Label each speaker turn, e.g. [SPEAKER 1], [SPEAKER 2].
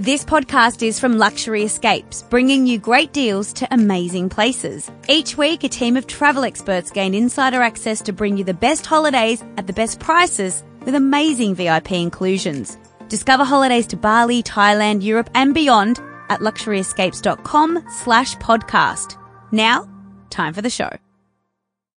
[SPEAKER 1] This podcast is from Luxury Escapes, bringing you great deals to amazing places. Each week, a team of travel experts gain insider access to bring you the best holidays at the best prices with amazing VIP inclusions. Discover holidays to Bali, Thailand, Europe and beyond at luxuryescapes.com slash podcast. Now, time for the show.